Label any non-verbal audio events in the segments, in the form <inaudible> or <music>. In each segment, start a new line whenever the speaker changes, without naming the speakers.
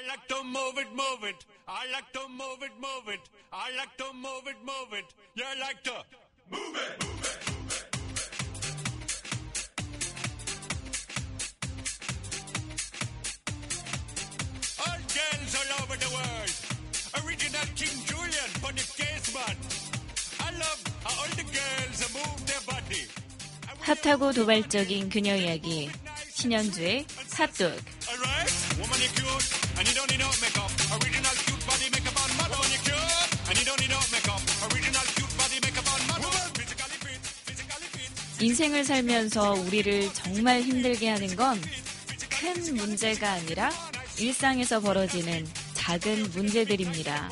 I like to move it, move it. I like to move it, move it. I like to move it, move it. You like to move it, move it. All girls all over the world. Original King Julian, funny case man. I love how all the girls move their body.
핫하고 도발적인 그녀 이야기 신현주의
Alright? And you don't need no makeup. Original cute body makeup on model. Woman, you cute, and you don't need no makeup. Original cute body makeup on model. Physically fit, physically fit.
인생을 살면서 우리를 정말 힘들게 하는 건 큰 문제가 아니라 일상에서 벌어지는 작은 문제들입니다.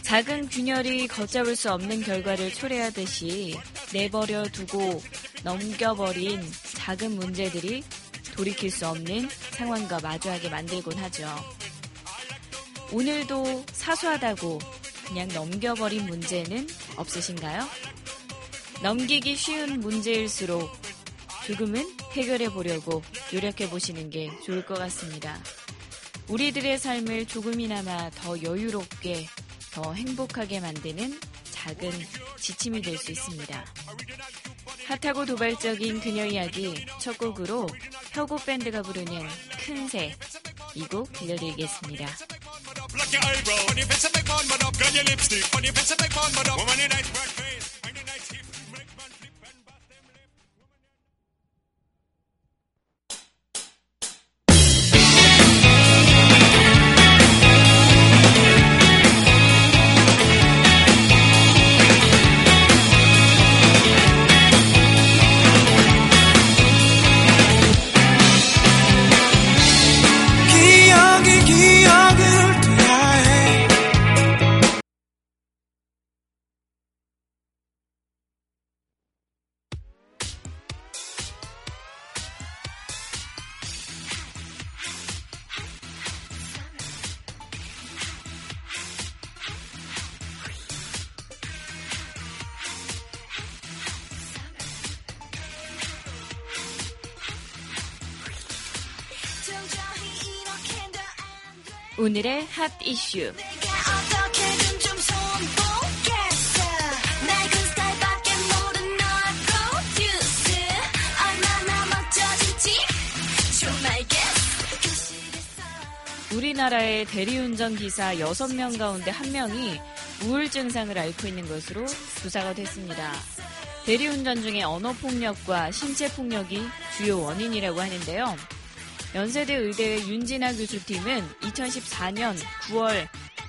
작은 균열이 걷잡을 수 없는 결과를 초래하듯이 내버려 두고 넘겨버린 작은 문제들이 돌이킬 수 없는 상황과 마주하게 만들곤 하죠. 오늘도 사소하다고 그냥 넘겨버린 문제는 없으신가요? 넘기기 쉬운 문제일수록 조금은 해결해 보려고 노력해 보시는 게 좋을 것 같습니다. 우리들의 삶을 조금이나마 더 여유롭게, 더 행복하게 만드는 작은 지침이 될 수 있습니다. 핫하고 도발적인 그녀 이야기 첫 곡으로 혁오 밴드가 부르는 큰새. 이 곡 들려드리겠습니다.
겠어. 그 시대서.
우리나라의 대리운전 기사 6명 가운데 1명이 우울 증상을 앓고 있는 것으로 조사가 됐습니다. 대리운전 중에 언어폭력과 신체폭력이 주요 원인이라고 하는데요. 연세대 의대 윤진아 교수팀은 2014년 9월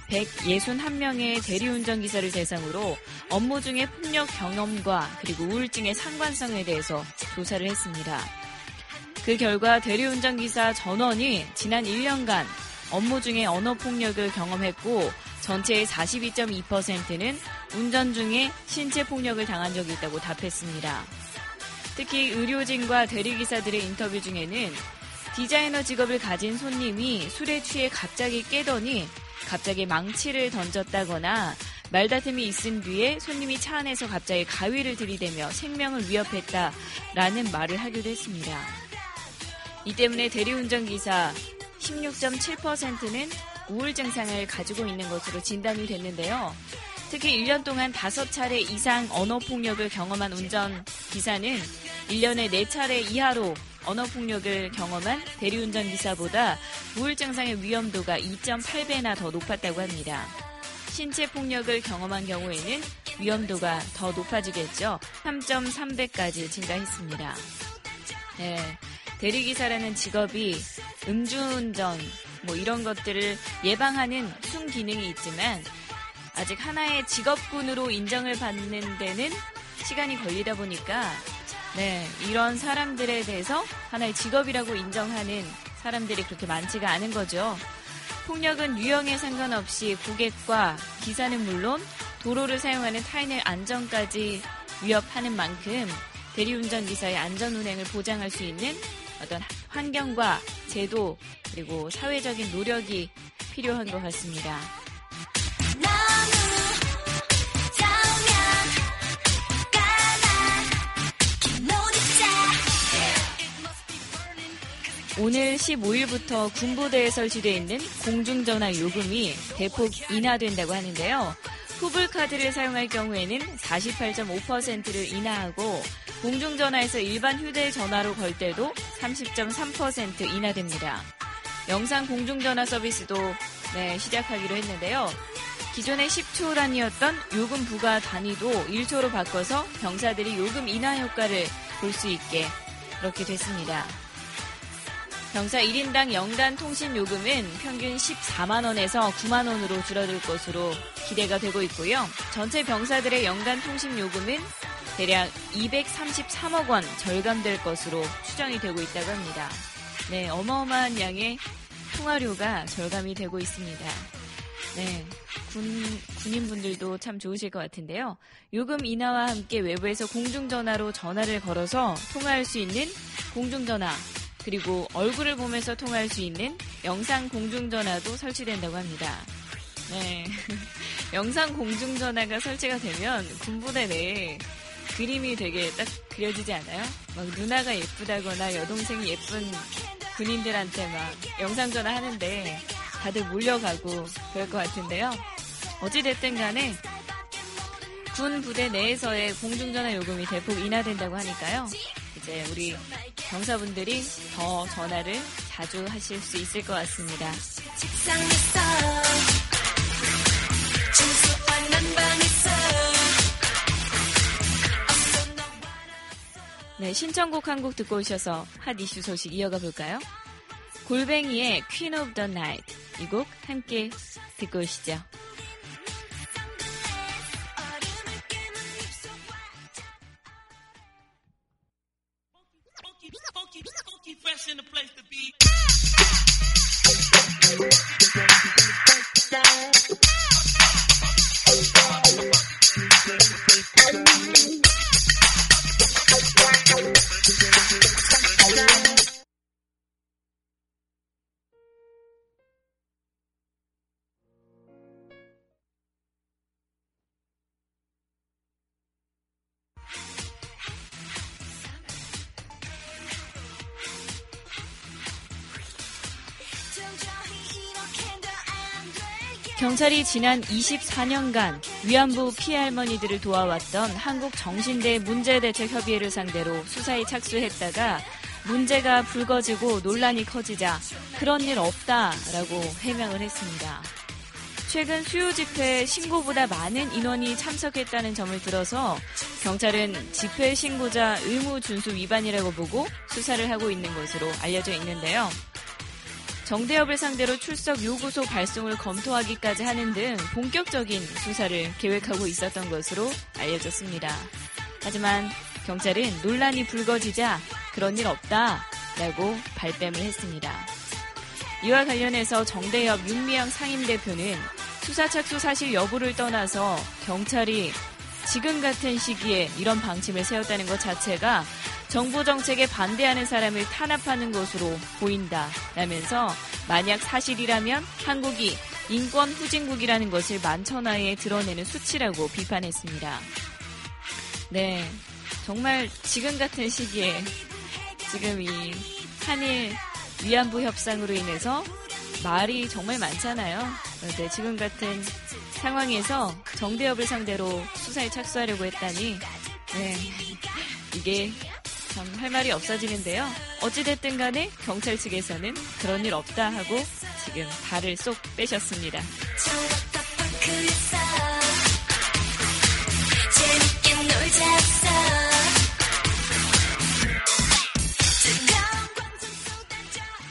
161명의 대리운전 기사를 대상으로 업무 중에 폭력 경험과 그리고 우울증의 상관성에 대해서 조사를 했습니다. 그 결과 대리운전 기사 전원이 지난 1년간 업무 중에 언어 폭력을 경험했고 전체의 42.2%는 운전 중에 신체 폭력을 당한 적이 있다고 답했습니다. 특히 의료진과 대리기사들의 인터뷰 중에는 디자이너 직업을 가진 손님이 술에 취해 갑자기 깨더니 갑자기 망치를 던졌다거나 말다툼이 있은 뒤에 손님이 차 안에서 갑자기 가위를 들이대며 생명을 위협했다라는 말을 하기도 했습니다. 이 때문에 대리운전 기사 16.7%는 우울 증상을 가지고 있는 것으로 진단이 됐는데요. 특히 1년 동안 5차례 이상 언어폭력을 경험한 운전 기사는 1년에 4차례 이하로 언어폭력을 경험한 대리운전 기사보다 우울 증상의 위험도가 2.8배나 더 높았다고 합니다. 신체 폭력을 경험한 경우에는 위험도가 더 높아지겠죠. 3.3배까지 증가했습니다. 네, 대리기사라는 직업이 음주운전 뭐 이런 것들을 예방하는 순기능이 있지만 아직 하나의 직업군으로 인정을 받는 데는 시간이 걸리다 보니까 네, 이런 사람들에 대해서 하나의 직업이라고 인정하는 사람들이 그렇게 많지가 않은 거죠. 폭력은 유형에 상관없이 고객과 기사는 물론 도로를 사용하는 타인의 안전까지 위협하는 만큼 대리운전 기사의 안전 운행을 보장할 수 있는 어떤 환경과 제도 그리고 사회적인 노력이 필요한 것 같습니다. 오늘 15일부터 군부대에 설치되어 있는 공중전화 요금이 대폭 인하된다고 하는데요. 후불카드를 사용할 경우에는 48.5%를 인하하고 공중전화에서 일반 휴대전화로 걸 때도 30.3% 인하됩니다. 영상 공중전화 서비스도 네, 시작하기로 했는데요. 기존의 10초 단위였던 요금 부과 단위도 1초로 바꿔서 병사들이 요금 인하 효과를 볼 수 있게 그렇게 됐습니다. 병사 1인당 연간 통신 요금은 평균 14만 원에서 9만 원으로 줄어들 것으로 기대가 되고 있고요. 전체 병사들의 연간 통신 요금은 대략 233억 원 절감될 것으로 추정이 되고 있다고 합니다. 네, 어마어마한 양의 통화료가 절감이 되고 있습니다. 네, 군, 군인분들도 참 좋으실 것 같은데요. 요금 인하와 함께 외부에서 공중전화로 전화를 걸어서 통화할 수 있는 공중전화, 그리고 얼굴을 보면서 통화할 수 있는 영상 공중전화도 설치된다고 합니다. 네. <laughs> 영상 공중전화가 설치가 되면 군부대 내에 그림이 되게 딱 그려지지 않아요? 막 누나가 예쁘다거나 여동생이 예쁜 군인들한테 막 영상전화 하는데 다들 몰려가고 그럴 것 같은데요. 어찌됐든 간에 군 부대 내에서의 공중전화 요금이 대폭 인하된다고 하니까요. 이제 우리 병사분들이 더 전화를 자주 하실 수 있을 것 같습니다. 네, 신청곡 한 곡 듣고 오셔서 핫 이슈 소식 이어가 볼까요? 골뱅이의 Queen of the Night 이 곡 함께 듣고 오시죠.
도저
경찰이 지난 24년간 위안부 피해 할머니들을 도와왔던 한국 정신대 문제대책협의회를 상대로 수사에 착수했다가 문제가 불거지고 논란이 커지자 그런 일 없다라고 해명을 했습니다. 최근 수요 집회에 신고보다 많은 인원이 참석했다는 점을 들어서 경찰은 집회 신고자 의무 준수 위반이라고 보고 수사를 하고 있는 것으로 알려져 있는데요. 정대협을 상대로 출석 요구서 발송을 검토하기까지 하는 등 본격적인 수사를 계획하고 있었던 것으로 알려졌습니다. 하지만 경찰은 논란이 불거지자 그런 일 없다라고 발뺌을 했습니다. 이와 관련해서 정대협 윤미향 상임대표는 수사 착수 사실 여부를 떠나서 경찰이 지금 같은 시기에 이런 방침을 세웠다는 것 자체가 정부 정책에 반대하는 사람을 탄압하는 것으로 보인다라면서 만약 사실이라면 한국이 인권 후진국이라는 것을 만천하에 드러내는 수치라고 비판했습니다. 네, 정말 지금 같은 시기에 지금 이 한일 위안부 협상으로 인해서 말이 정말 많잖아요. 그런데 지금 같은 상황에서 정대협을 상대로 수사에 착수하려고 했다니, 네, 이게 참 할 말이 없어지는데요. 어찌됐든 간에 경찰 측에서는 그런 일 없다 하고 지금 발을 쏙 빼셨습니다.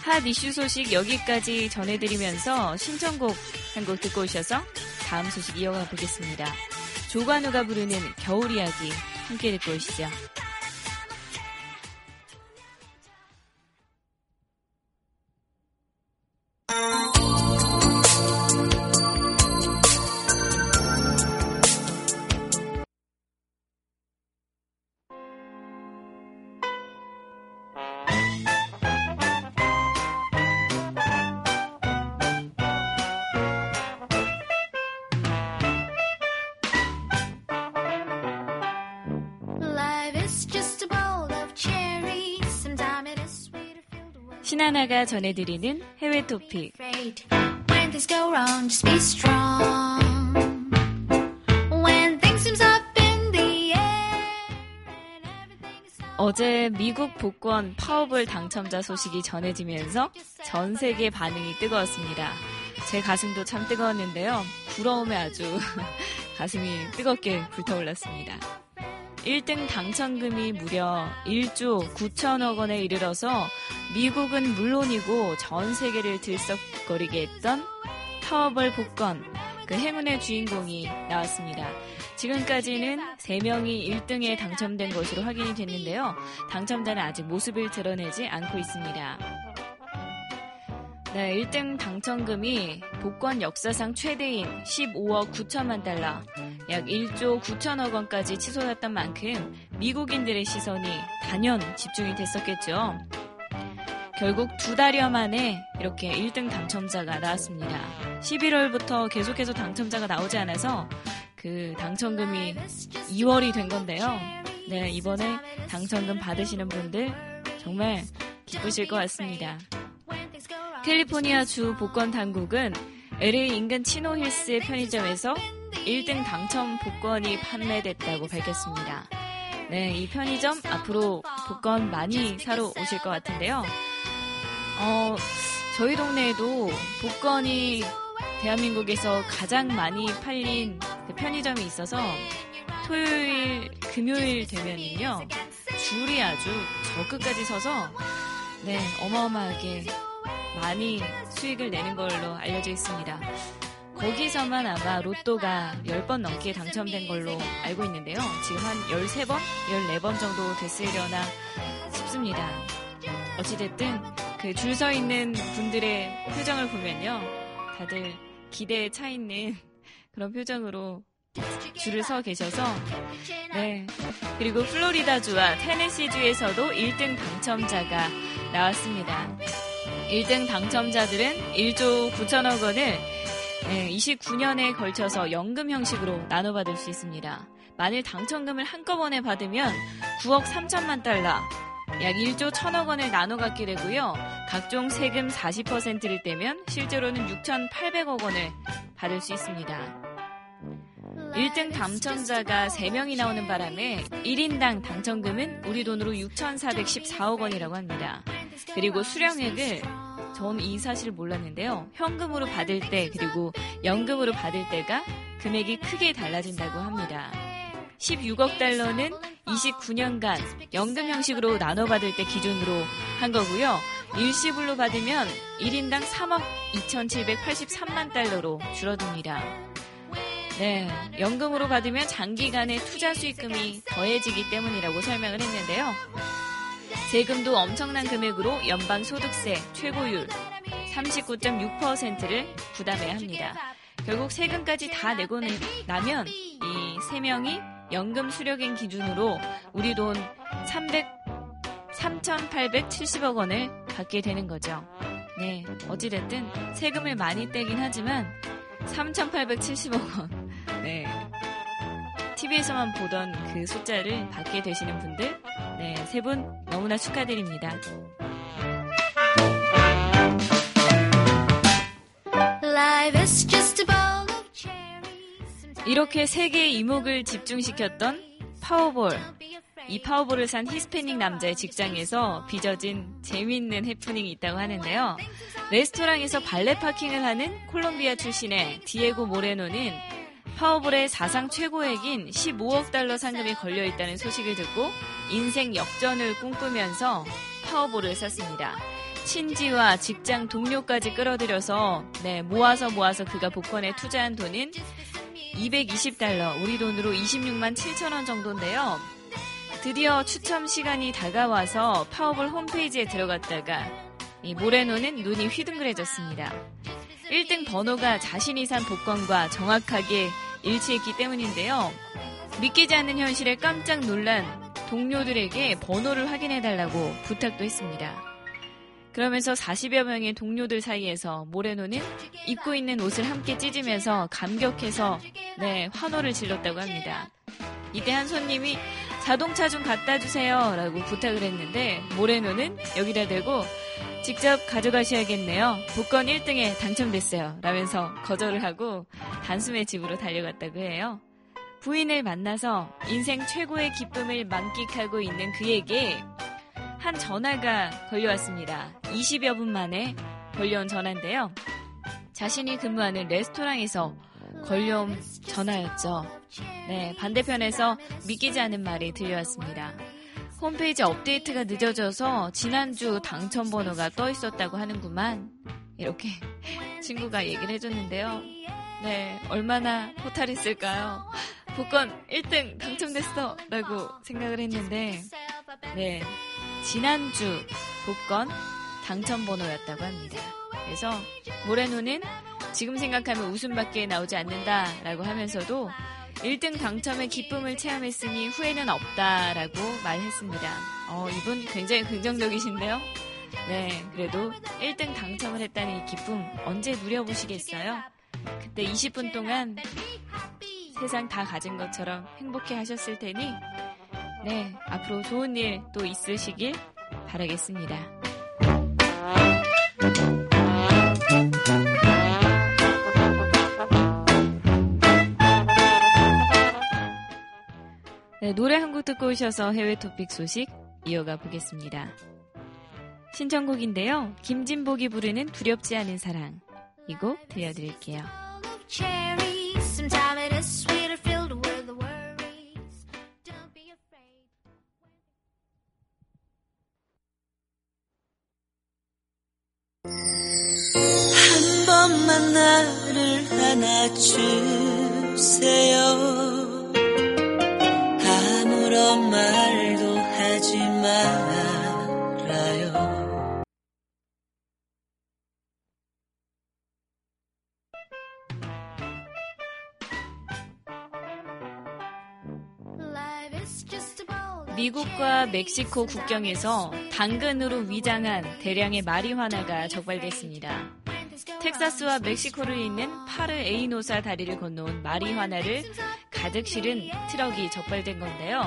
핫 이슈 소식 여기까지 전해드리면서 신청곡 한 곡 듣고 오셔서 다음 소식 이어가 보겠습니다. 조관우가 부르는 겨울 이야기 함께 듣고 오시죠. 신하나가 전해드리는 해외 토픽. 어제 미국 복권 파워볼 당첨자 소식이 전해지면서 전 세계 반응이 뜨거웠습니다. 제 가슴도 참 뜨거웠는데요. 부러움에 아주 <laughs> 가슴이 뜨겁게 불타올랐습니다. 1등 당첨금이 무려 1조 9천억 원에 이르러서 미국은 물론이고 전 세계를 들썩거리게 했던 파워볼 복권 그 행운의 주인공이 나왔습니다. 지금까지는 3명이 1등에 당첨된 것으로 확인이 됐는데요. 당첨자는 아직 모습을 드러내지 않고 있습니다. 네, 1등 당첨금이 복권 역사상 최대인 15억 9천만 달러, 약 1조 9천억 원까지 치솟았던 만큼 미국인들의 시선이 단연 집중이 됐었겠죠. 결국 두 달여 만에 이렇게 1등 당첨자가 나왔습니다. 11월부터 계속해서 당첨자가 나오지 않아서 그 당첨금이 2월이 된 건데요. 네, 이번에 당첨금 받으시는 분들 정말 기쁘실 것 같습니다. 캘리포니아 주 복권 당국은 LA 인근 치노힐스의 편의점에서 1등 당첨 복권이 판매됐다고 밝혔습니다. 네, 이 편의점 앞으로 복권 많이 사러 오실 것 같은데요. 어, 저희 동네에도 복권이 대한민국에서 가장 많이 팔린 그 편의점이 있어서 토요일, 금요일 되면은요, 줄이 아주 저 끝까지 서서, 네, 어마어마하게 많이 수익을 내는 걸로 알려져 있습니다. 거기서만 아마 로또가 10번 넘게 당첨된 걸로 알고 있는데요. 지금 한 13번? 14번 정도 됐으려나 싶습니다. 어찌됐든 그 줄 서 있는 분들의 표정을 보면요. 다들 기대에 차 있는 <laughs> 그런 표정으로 줄을 서 계셔서 네. 그리고 플로리다주와 테네시주에서도 1등 당첨자가 나왔습니다. 1등 당첨자들은 1조 9천억 원을 29년에 걸쳐서 연금 형식으로 나눠받을 수 있습니다. 만일 당첨금을 한꺼번에 받으면 9억 3천만 달러, 약 1조 1천억 원을 나눠 갖게 되고요. 각종 세금 40%를 떼면 실제로는 6,800억 원을 받을 수 있습니다. 1등 당첨자가 3명이 나오는 바람에 1인당 당첨금은 우리 돈으로 6,414억 원이라고 합니다. 그리고 수령액을 전이 사실을 몰랐는데요. 현금으로 받을 때 그리고 연금으로 받을 때가 금액이 크게 달라진다고 합니다. 16억 달러는 29년간 연금 형식으로 나눠 받을 때 기준으로 한 거고요. 일시불로 받으면 1인당 3억 2,783만 달러로 줄어듭니다. 네, 연금으로 받으면 장기간의 투자 수익금이 더해지기 때문이라고 설명을 했는데요. 세금도 엄청난 금액으로 연방 소득세 최고율 39.6%를 부담해야 합니다. 결국 세금까지 다 내고 나면 이 세 명이 연금 수령액 기준으로 우리 돈 300, 3,870억 원을 받게 되는 거죠. 네, 어찌됐든 세금을 많이 떼긴 하지만 3,870억 원. 네. TV에서만 보던 그 숫자를 받게 되시는 분들, 네, 세 분 너무나 축하드립니다. 이렇게 세계의 이목을 집중시켰던 파워볼. 이 파워볼을 산 히스패닉 남자의 직장에서 빚어진 재미있는 해프닝이 있다고 하는데요. 레스토랑에서 발레 파킹을 하는 콜롬비아 출신의 디에고 모레노는 파워볼의 사상 최고액인 15억 달러 상금이 걸려 있다는 소식을 듣고 인생 역전을 꿈꾸면서 파워볼을 샀습니다. 친지와 직장 동료까지 끌어들여서 네, 모아서 모아서 그가 복권에 투자한 돈은 220달러, 우리 돈으로 26만 7천 원 정도인데요. 드디어 추첨 시간이 다가와서 파워볼 홈페이지에 들어갔다가 이 모레노는 눈이 휘둥그레졌습니다. 1등 번호가 자신이 산 복권과 정확하게 일치했기 때문인데요. 믿기지 않는 현실에 깜짝 놀란 동료들에게 번호를 확인해달라고 부탁도 했습니다. 그러면서 40여 명의 동료들 사이에서 모레노는 입고 있는 옷을 함께 찢으면서 감격해서 네, 환호를 질렀다고 합니다. 이때 한 손님이 자동차 좀 갖다 주세요 라고 부탁을 했는데 모레노는 여기다 대고 직접 가져가셔야겠네요. 복권 1등에 당첨됐어요. 라면서 거절을 하고 단숨에 집으로 달려갔다고 해요. 부인을 만나서 인생 최고의 기쁨을 만끽하고 있는 그에게 한 전화가 걸려왔습니다. 20여 분 만에 걸려온 전화인데요. 자신이 근무하는 레스토랑에서 걸려온 전화였죠. 네, 반대편에서 믿기지 않은 말이 들려왔습니다. 홈페이지 업데이트가 늦어져서 지난주 당첨 번호가 떠 있었다고 하는구만. 이렇게 <laughs> 친구가 얘기를 해줬는데요. 네, 얼마나 호탈했을까요? 복권 1등 당첨됐어! 라고 생각을 했는데, 네, 지난주 복권 당첨 번호였다고 합니다. 그래서 모레노는 지금 생각하면 웃음밖에 나오지 않는다라고 하면서도 1등 당첨의 기쁨을 체험했으니 후회는 없다라고 말했습니다. 어, 이분 굉장히 긍정적이신데요? 네, 그래도 1등 당첨을 했다는 이 기쁨 언제 누려보시겠어요? 그때 20분 동안 세상 다 가진 것처럼 행복해 하셨을 테니, 네, 앞으로 좋은 일 또 있으시길 바라겠습니다. 네, 노래 한 곡 듣고 오셔서 해외 토픽 소식 이어가 보겠습니다. 신청곡인데요. 김진복이 부르는 두렵지 않은 사랑. 이 곡 들려드릴게요.
한 번만 나를 안아주세요. 아무런 말도 하지 말아요.
미국과 멕시코 국경에서 당근으로 위장한 대량의 마리화나가 적발됐습니다. 텍사스와 멕시코를 잇는 파르 에이노사 다리를 건너온 마리화나를 가득 실은 트럭이 적발된 건데요.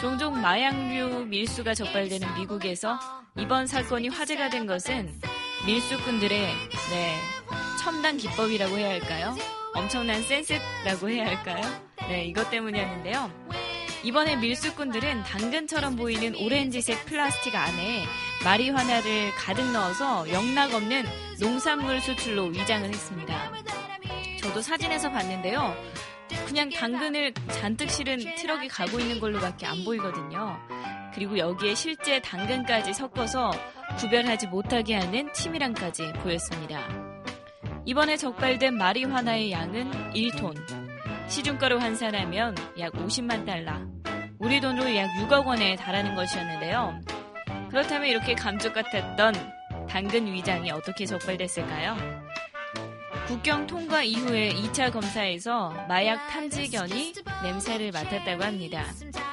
종종 마약류 밀수가 적발되는 미국에서 이번 사건이 화제가 된 것은 밀수꾼들의 네, 첨단 기법이라고 해야 할까요? 엄청난 센스라고 해야 할까요? 네, 이것 때문이었는데요. 이번에 밀수꾼들은 당근처럼 보이는 오렌지색 플라스틱 안에 마리화나를 가득 넣어서 영락 없는 농산물 수출로 위장을 했습니다. 저도 사진에서 봤는데요. 그냥 당근을 잔뜩 실은 트럭이 가고 있는 걸로밖에 안 보이거든요. 그리고 여기에 실제 당근까지 섞어서 구별하지 못하게 하는 치밀함까지 보였습니다. 이번에 적발된 마리화나의 양은 1톤. 시중가로 환산하면 약 50만 달러. 우리 돈으로 약 6억 원에 달하는 것이었는데요. 그렇다면 이렇게 감쪽 같았던 당근 위장이 어떻게 적발됐을까요? 국경 통과 이후에 2차 검사에서 마약 탐지견이 냄새를 맡았다고 합니다.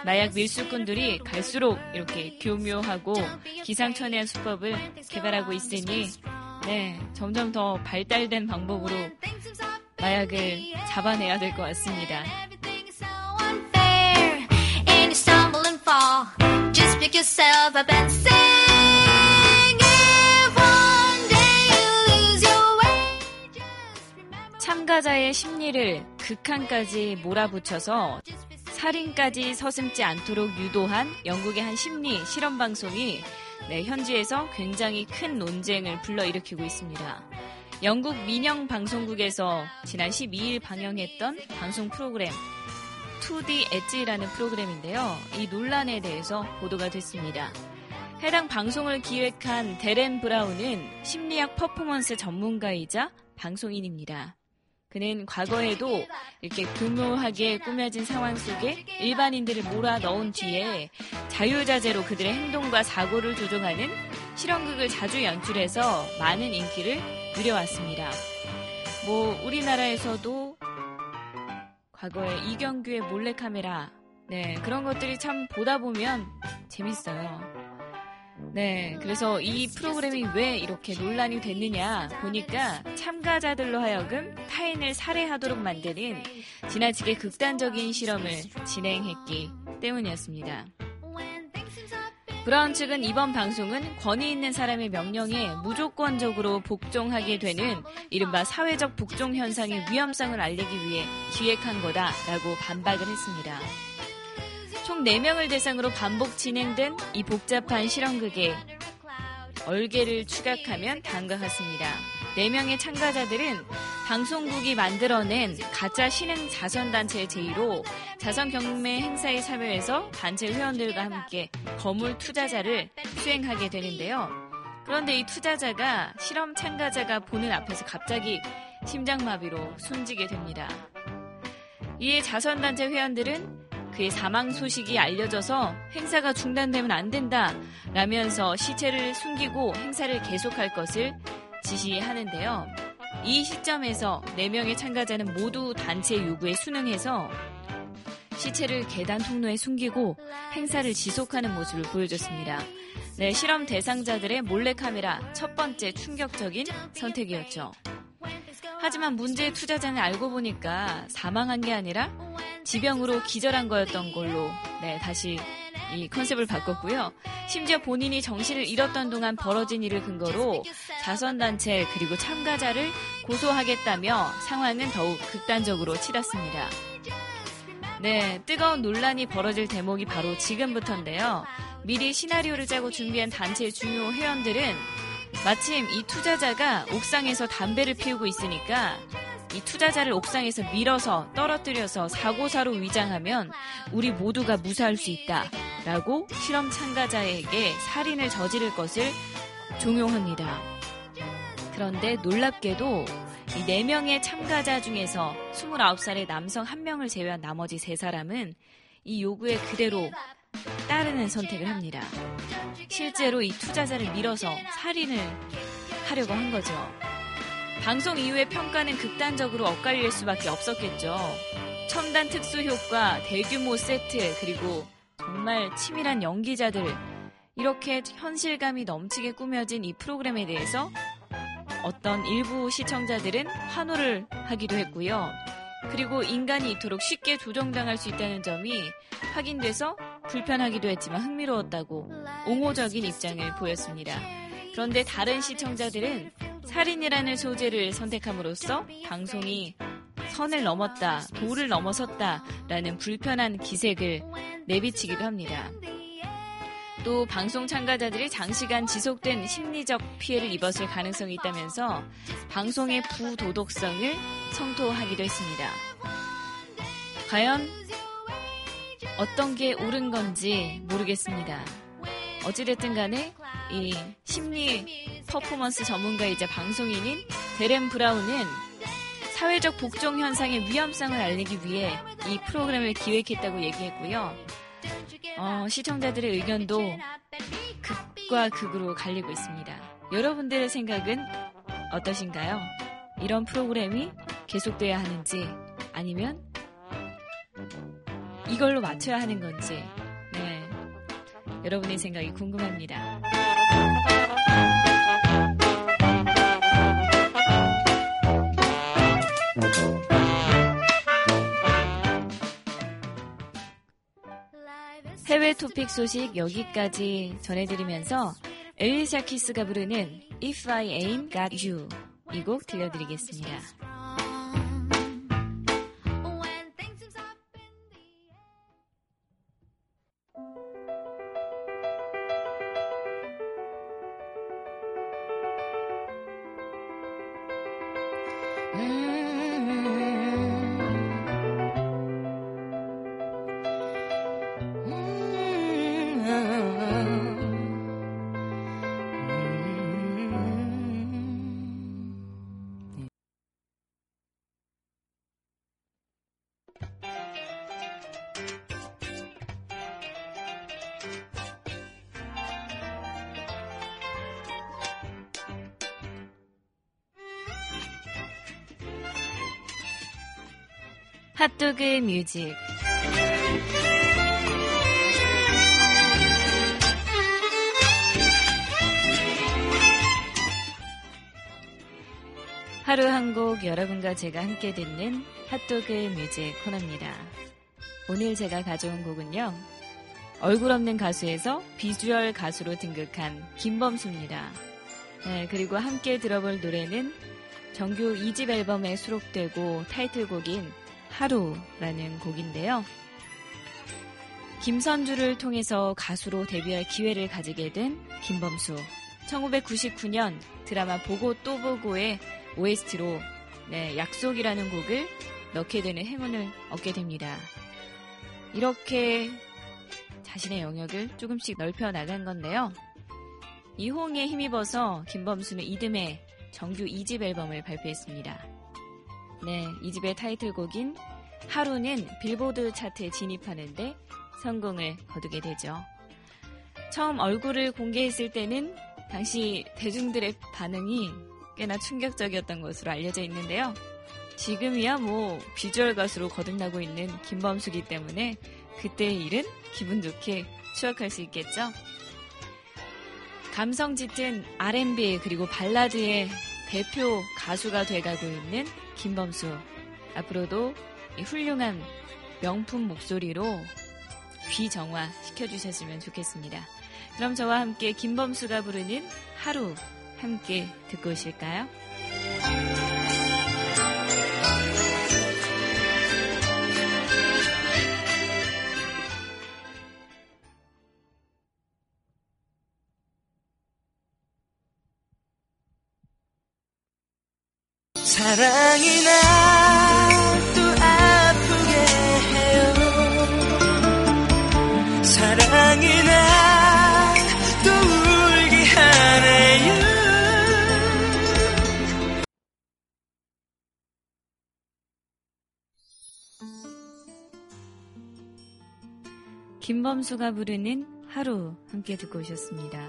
마약 밀수꾼들이 갈수록 이렇게 교묘하고 기상천외한 수법을 개발하고 있으니 네, 점점 더 발달된 방법으로 마약을 잡아내야 될 것 같습니다. 참가자의 심리를 극한까지 몰아붙여서 살인까지 서슴지 않도록 유도한 영국의 한 심리 실험 방송이 네, 현지에서 굉장히 큰 논쟁을 불러일으키고 있습니다. 영국 민영 방송국에서 지난 12일 방영했던 방송 프로그램 2D 엣지라는 프로그램인데요. 이 논란에 대해서 보도가 됐습니다. 해당 방송을 기획한 데렌 브라운은 심리학 퍼포먼스 전문가이자 방송인입니다. 그는 과거에도 이렇게 교묘하게 꾸며진 상황 속에 일반인들을 몰아 넣은 뒤에 자유자재로 그들의 행동과 사고를 조종하는 실험극을 자주 연출해서 많은 인기를 누려왔습니다. 뭐 우리나라에서도 과거에 이경규의 몰래카메라 네 그런 것들이 참 보다 보면 재밌어요. 네, 그래서 이 프로그램이 왜 이렇게 논란이 됐느냐 보니까 참가자들로 하여금 타인을 살해하도록 만드는 지나치게 극단적인 실험을 진행했기 때문이었습니다. 브라운 측은 이번 방송은 권위 있는 사람의 명령에 무조건적으로 복종하게 되는 이른바 사회적 복종 현상의 위험성을 알리기 위해 기획한 거다라고 반박을 했습니다. 총 4명을 대상으로 반복 진행된 이 복잡한 실험극에 얼개를 추각하면 다음과 같습니다. 4명의 참가자들은 방송국이 만들어낸 가짜 신흥 자선단체의 제의로 자선경매 행사에 참여해서 단체 회원들과 함께 거물 투자자를 수행하게 되는데요. 그런데 이 투자자가 실험 참가자가 보는 앞에서 갑자기 심장마비로 숨지게 됩니다. 이에 자선단체 회원들은 그의 사망 소식이 알려져서 행사가 중단되면 안 된다 라면서 시체를 숨기고 행사를 계속할 것을 지시하는데요. 이 시점에서 4명의 참가자는 모두 단체 요구에 순응해서 시체를 계단 통로에 숨기고 행사를 지속하는 모습을 보여줬습니다. 네, 실험 대상자들의 몰래카메라 첫 번째 충격적인 선택이었죠. 하지만 문제의 투자자는 알고 보니까 사망한 게 아니라 지병으로 기절한 거였던 걸로 네, 다시 이 컨셉을 바꿨고요. 심지어 본인이 정신을 잃었던 동안 벌어진 일을 근거로 자선단체 그리고 참가자를 고소하겠다며 상황은 더욱 극단적으로 치닫습니다. 네, 뜨거운 논란이 벌어질 대목이 바로 지금부터인데요. 미리 시나리오를 짜고 준비한 단체의 중요 회원들은 마침 이 투자자가 옥상에서 담배를 피우고 있으니까 이 투자자를 옥상에서 밀어서 떨어뜨려서 사고사로 위장하면 우리 모두가 무사할 수 있다. 라고 실험 참가자에게 살인을 저지를 것을 종용합니다. 그런데 놀랍게도 이 4명의 참가자 중에서 29살의 남성 1명을 제외한 나머지 3사람은 이 요구에 그대로 따르는 선택을 합니다. 실제로 이 투자자를 밀어서 살인을 하려고 한 거죠. 방송 이후의 평가는 극단적으로 엇갈릴 수밖에 없었겠죠. 첨단 특수 효과, 대규모 세트, 그리고 정말 치밀한 연기자들. 이렇게 현실감이 넘치게 꾸며진 이 프로그램에 대해서 어떤 일부 시청자들은 환호를 하기도 했고요. 그리고 인간이 이토록 쉽게 조정당할 수 있다는 점이 확인돼서 불편하기도 했지만 흥미로웠다고 옹호적인 입장을 보였습니다. 그런데 다른 시청자들은 살인이라는 소재를 선택함으로써 방송이 선을 넘었다, 도를 넘어섰다 라는 불편한 기색을 내비치기도 합니다. 또 방송 참가자들이 장시간 지속된 심리적 피해를 입었을 가능성이 있다면서 방송의 부도덕성을 성토하기도 했습니다. 과연 어떤 게 옳은 건지 모르겠습니다. 어찌됐든 간에 이 심리 퍼포먼스 전문가이자 방송인인 데렌 브라운은 사회적 복종 현상의 위험성을 알리기 위해 이 프로그램을 기획했다고 얘기했고요. 어, 시청자들의 의견도 극과 극으로 갈리고 있습니다. 여러분들의 생각은 어떠신가요? 이런 프로그램이 계속돼야 하는지 아니면 이걸로 맞춰야 하는 건지 네. 여러분의 생각이 궁금합니다. 해외 토픽 소식 여기까지 전해드리면서 엘리샤 키스가 부르는 If I Ain't Got You 이 곡 들려드리겠습니다. 핫도그 뮤직 하루 한 곡 여러분과 제가 함께 듣는 핫도그 뮤직 코너입니다. 오늘 제가 가져온 곡은요. 얼굴 없는 가수에서 비주얼 가수로 등극한 김범수입니다. 네, 그리고 함께 들어볼 노래는 정규 2집 앨범에 수록되고 타이틀곡인 하루라는 곡인데요. 김선주를 통해서 가수로 데뷔할 기회를 가지게 된 김범수. 1999년 드라마 보고 또 보고의 OST로 네, 약속이라는 곡을 넣게 되는 행운을 얻게 됩니다. 이렇게 자신의 영역을 조금씩 넓혀 나간 건데요. 이 호응에 힘입어서 김범수는 이듬해 정규 2집 앨범을 발표했습니다. 네, 이 집의 타이틀곡인 하루는 빌보드 차트에 진입하는데 성공을 거두게 되죠. 처음 얼굴을 공개했을 때는 당시 대중들의 반응이 꽤나 충격적이었던 것으로 알려져 있는데요. 지금이야 뭐 비주얼 가수로 거듭나고 있는 김범수기 때문에 그때의 일은 기분 좋게 추억할 수 있겠죠. 감성 짙은 R&B 그리고 발라드의 대표 가수가 돼가고 있는 김범수. 앞으로도 이 훌륭한 명품 목소리로 귀 정화 시켜주셨으면 좋겠습니다. 그럼 저와 함께 김범수가 부르는 하루 함께 듣고 오실까요? 김범수가 부르는 하루 함께 듣고 오셨습니다.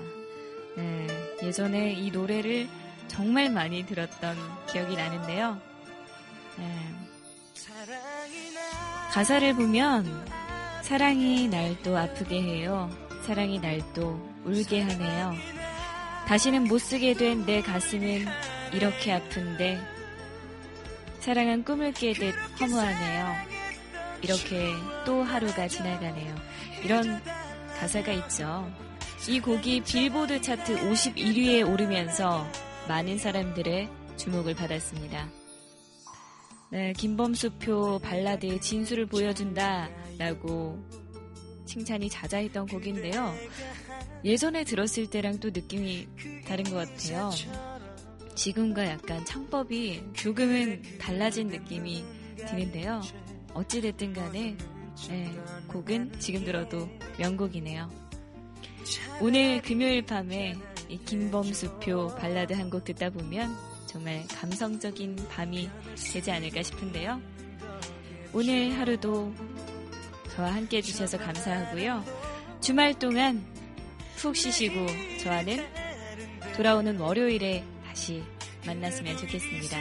네, 예전에 이 노래를 정말 많이 들었던 기억이 나는데요. 네, 가사를 보면 사랑이 날 또 아프게 해요. 사랑이 날 또 울게 하네요. 다시는 못 쓰게 된 내 가슴은 이렇게 아픈데 사랑은 꿈을 깨듯 허무하네요. 이렇게 또 하루가 지나가네요. 이런 가사가 있죠. 이 곡이 빌보드 차트 51위에 오르면서 많은 사람들의 주목을 받았습니다. 네, 김범수표 발라드의 진수를 보여준다 라고 칭찬이 잦아있던 곡인데요. 예전에 들었을 때랑 또 느낌이 다른 것 같아요. 지금과 약간 창법이 조금은 달라진 느낌이 드는데요. 어찌됐든 간에 네, 곡은 지금 들어도 명곡이네요. 오늘 금요일 밤에 이 김범수표 발라드 한 곡 듣다 보면 정말 감성적인 밤이 되지 않을까 싶은데요. 오늘 하루도 저와 함께 해주셔서 감사하고요. 주말 동안 푹 쉬시고 저와는 돌아오는 월요일에 다시 만났으면 좋겠습니다.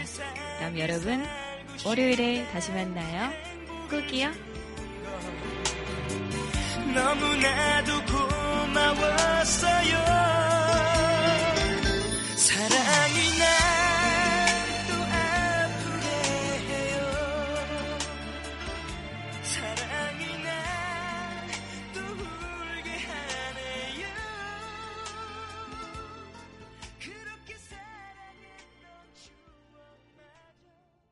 그럼 여러분 월요일에 다시 만나요. 바꿀게요.
너무나도 고마웠어요.